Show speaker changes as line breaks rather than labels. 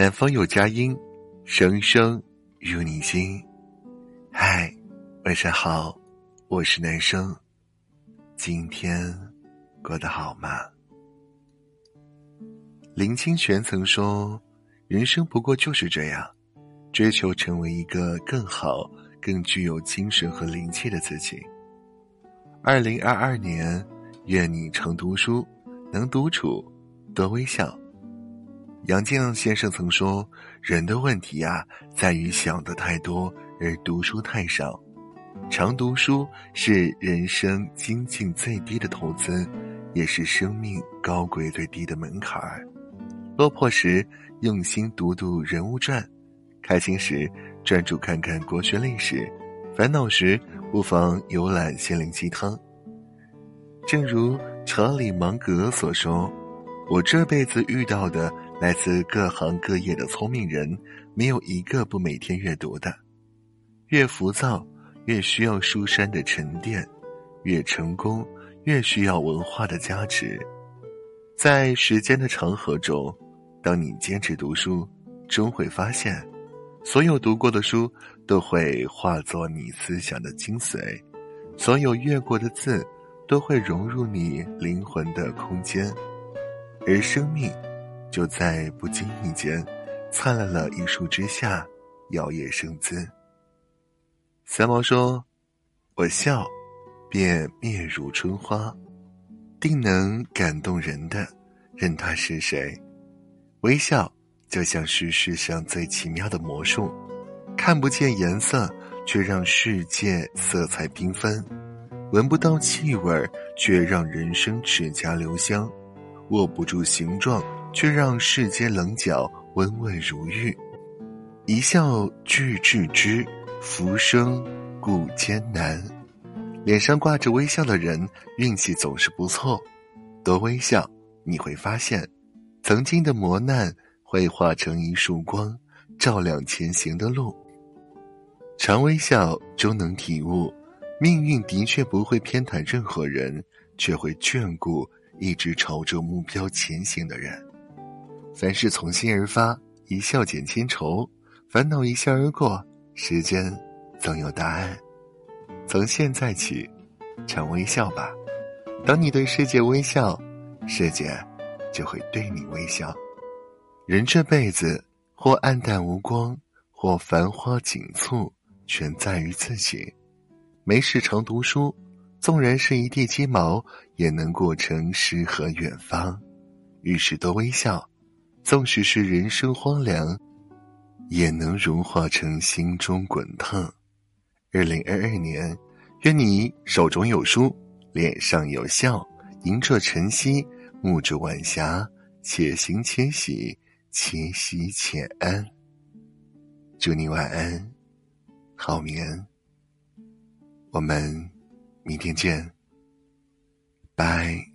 南方有佳音，声声入你心。嗨，晚上好，我是男生。今天过得好吗？林清玄曾说：“人生不过就是这样，追求成为一个更好、更具有精神和灵气的自己。”二零二二年，愿你常读书，能独处，多微笑。杨绛先生曾说：“人的问题啊，在于想的太多，而读书太少。常读书是人生精进最低的投资，也是生命高贵最低的门槛儿。落魄时用心读读人物传，开心时专注看看国学历史，烦恼时不妨游览心灵鸡汤。正如查理芒格所说：‘我这辈子遇到的。’”来自各行各业的聪明人，没有一个不每天阅读的。越浮躁，越需要书山的沉淀；越成功，越需要文化的加持。在时间的长河中，当你坚持读书，终会发现，所有读过的书都会化作你思想的精髓，所有阅过的字都会融入你灵魂的空间，而生命。就在不经意间，灿烂了一树之下，摇曳生姿。三毛说：“我笑，便面如春花，定能感动人的，任他是谁。微笑就像是世上最奇妙的魔术，看不见颜色，却让世界色彩缤纷；闻不到气味，却让人生齿颊留香；握不住形状。”却让世间棱角温润如玉，一笑俱置之，浮生故艰难。脸上挂着微笑的人，运气总是不错。多微笑，你会发现，曾经的磨难会化成一束光，照亮前行的路。常微笑，终能体悟，命运的确不会偏袒任何人，却会眷顾一直朝着目标前行的人。凡事从心而发，一笑减千愁，烦恼一笑而过，时间总有答案。从现在起，常微笑吧。当你对世界微笑，世界就会对你微笑。人这辈子，或黯淡无光，或繁花锦簇，全在于自己。没事常读书，纵然是一地鸡毛，也能过成诗和远方。遇事多微笑。纵使是人生荒凉，也能融化成心中滚烫。二零二二年，愿你手中有书，脸上有笑，迎着晨曦，沐着晚霞，且行且喜，且喜且安。祝你晚安，好眠。我们明天见，拜。